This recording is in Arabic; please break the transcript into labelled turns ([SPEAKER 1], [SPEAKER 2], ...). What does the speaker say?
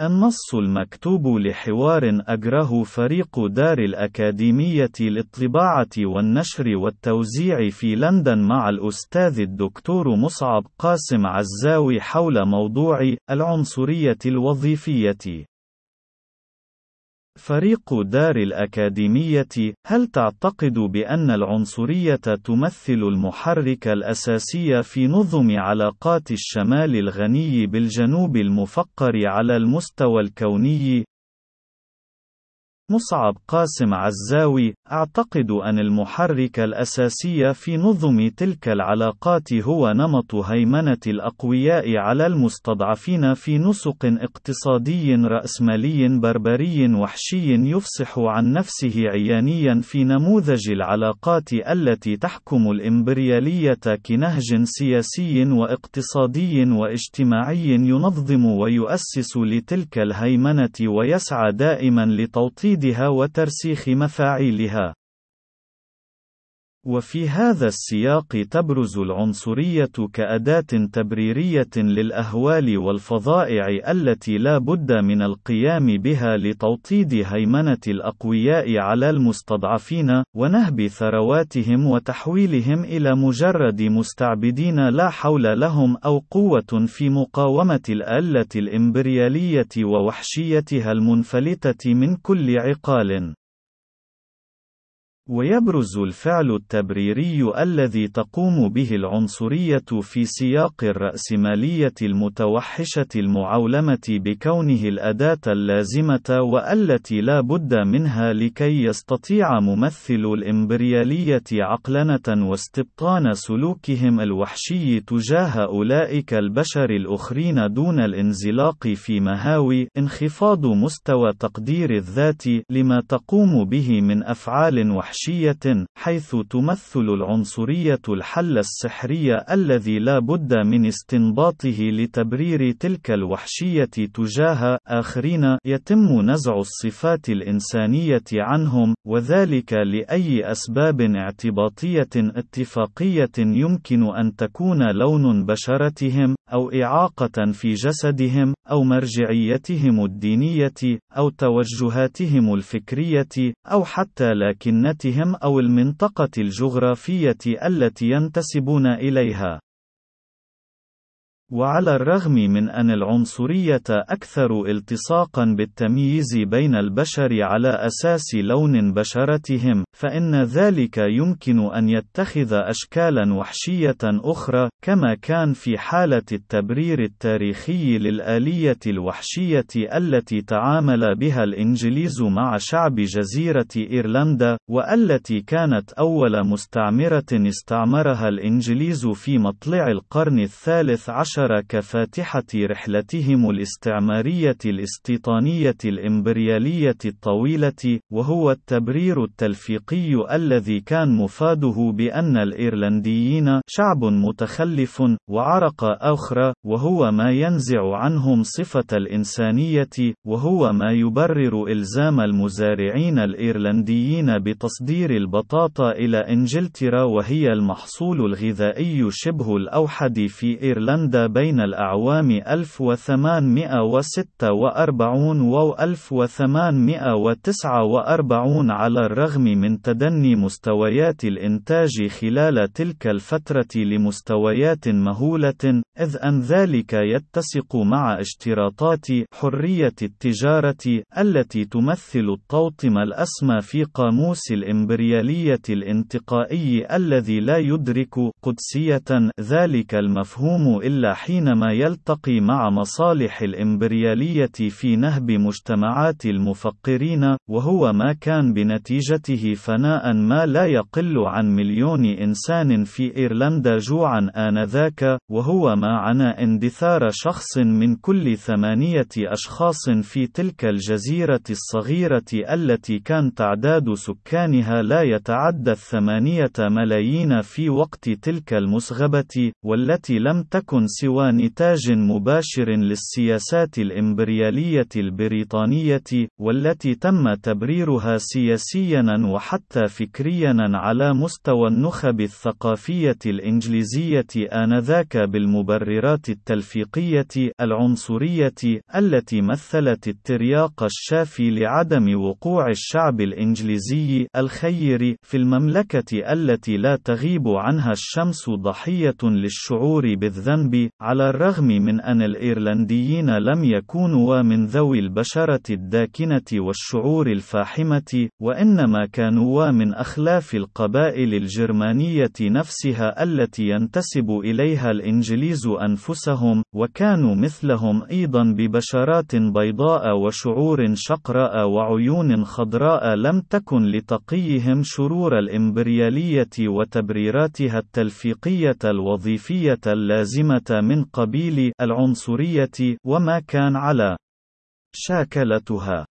[SPEAKER 1] النص المكتوب لحوار أجره فريق دار الأكاديمية للطباعة والنشر والتوزيع في لندن مع الأستاذ الدكتور مصعب قاسم عزاوي حول موضوع العنصرية الوظيفية. فريق دار الأكاديمية، هل تعتقد بأن العنصرية تمثل المحرك الأساسي في نظم علاقات الشمال الغني بالجنوب المفقر على المستوى الكوني؟ مصعب قاسم عزاوي أعتقد أن المحرك الأساسي في نظم تلك العلاقات هو نمط هيمنة الأقوياء على المستضعفين في نسق اقتصادي رأسمالي بربري وحشي يفصح عن نفسه عيانيا في نموذج العلاقات التي تحكم الإمبريالية كنهج سياسي واقتصادي واجتماعي ينظم ويؤسس لتلك الهيمنة ويسعى دائما لتوطيد تحديدها وترسيخ مفاعيلها. وفي هذا السياق تبرز العنصرية كأداة تبريرية للأهوال والفظائع التي لا بد من القيام بها لتوطيد هيمنة الأقوياء على المستضعفين، ونهب ثرواتهم وتحويلهم إلى مجرد مستعبدين لا حول لهم أو قوة في مقاومة الآلة الإمبريالية ووحشيتها المنفلتة من كل عقال. ويبرز الفعل التبريري الذي تقوم به العنصرية في سياق الرأسمالية المتوحشة المعولمة بكونه الأداة اللازمة والتي لا بد منها لكي يستطيع ممثل الإمبريالية عقلنة واستبطان سلوكهم الوحشي تجاه أولئك البشر الأخرين دون الانزلاق في مهاوي انخفاض مستوى تقدير الذات لما تقوم به من أفعال وحشية. وحشية، حيث تمثل العنصرية الحل السحري الذي لا بد من استنباطه لتبرير تلك الوحشية تجاه آخرين، يتم نزع الصفات الإنسانية عنهم، وذلك لأي أسباب اعتباطية اتفاقية يمكن أن تكون لون بشرتهم، أو إعاقة في جسدهم، أو مرجعيتهم الدينية، أو توجهاتهم الفكرية، أو حتى لكنة بلدهم أو المنطقة الجغرافية التي ينتسبون إليها. وعلى الرغم من أن العنصرية أكثر التصاقًا بالتمييز بين البشر على أساس لون بشرتهم، فإن ذلك يمكن أن يتخذ أشكالًا وحشية أخرى، كما كان في حالة التبرير التاريخي للآلية الوحشية التي تعامل بها الإنجليز مع شعب جزيرة إيرلندا، والتي كانت أول مستعمرة استعمرها الإنجليز في مطلع القرن الثالث عشر عشر كفاتحة رحلتهم الاستعمارية الاستيطانية الإمبريالية الطويلة، وهو التبرير التلفيقي الذي كان مفاده بأن الإيرلنديين شعب متخلف، وعرق أخرى، وهو ما ينزع عنهم صفة الإنسانية، وهو ما يبرر إلزام المزارعين الإيرلنديين بتصدير البطاطا إلى إنجلترا وهي المحصول الغذائي شبه الأوحد في إيرلندا بين الأعوام 1846 و 1849 على الرغم من تدني مستويات الإنتاج خلال تلك الفترة لمستويات مهولة، إذ أن ذلك يتسق مع اشتراطات حرية التجارة التي تمثل الطوطم الأسمى في قاموس الإمبريالية الانتقائي الذي لا يدرك قدسية ذلك المفهوم إلا حينما يلتقي مع مصالح الإمبريالية في نهب مجتمعات المفقرين، وهو ما كان بنتيجته فناء ما لا يقل عن مليون إنسان في إيرلندا جوعا آنذاك، وهو ما عنى اندثار شخص من كل ثمانية أشخاص في تلك الجزيرة الصغيرة التي كان تعداد سكانها لا يتعدى الثمانية ملايين في وقت تلك المسغبة، والتي لم تكن سوى نتاج مباشر للسياسات الإمبريالية البريطانية، والتي تم تبريرها سياسيًا وحتى فكريًا على مستوى النخب الثقافية الإنجليزية آنذاك بالمبررات التلفيقية العنصرية التي مثلت الترياق الشافي لعدم وقوع الشعب الإنجليزي الخير في المملكة التي لا تغيب عنها الشمس ضحية للشعور بالذنب، على الرغم من أن الإيرلنديين لم يكونوا من ذوي البشرة الداكنة والشعور الفاحمة، وإنما كانوا من أخلاف القبائل الجرمانية نفسها التي ينتسب إليها الإنجليز أنفسهم، وكانوا مثلهم أيضا ببشرات بيضاء وشعور شقراء وعيون خضراء لم تكن لتقيهم شرور الإمبريالية وتبريراتها التلفيقية الوظيفية اللازمة من قبيل العنصرية وما كان على شاكلتها.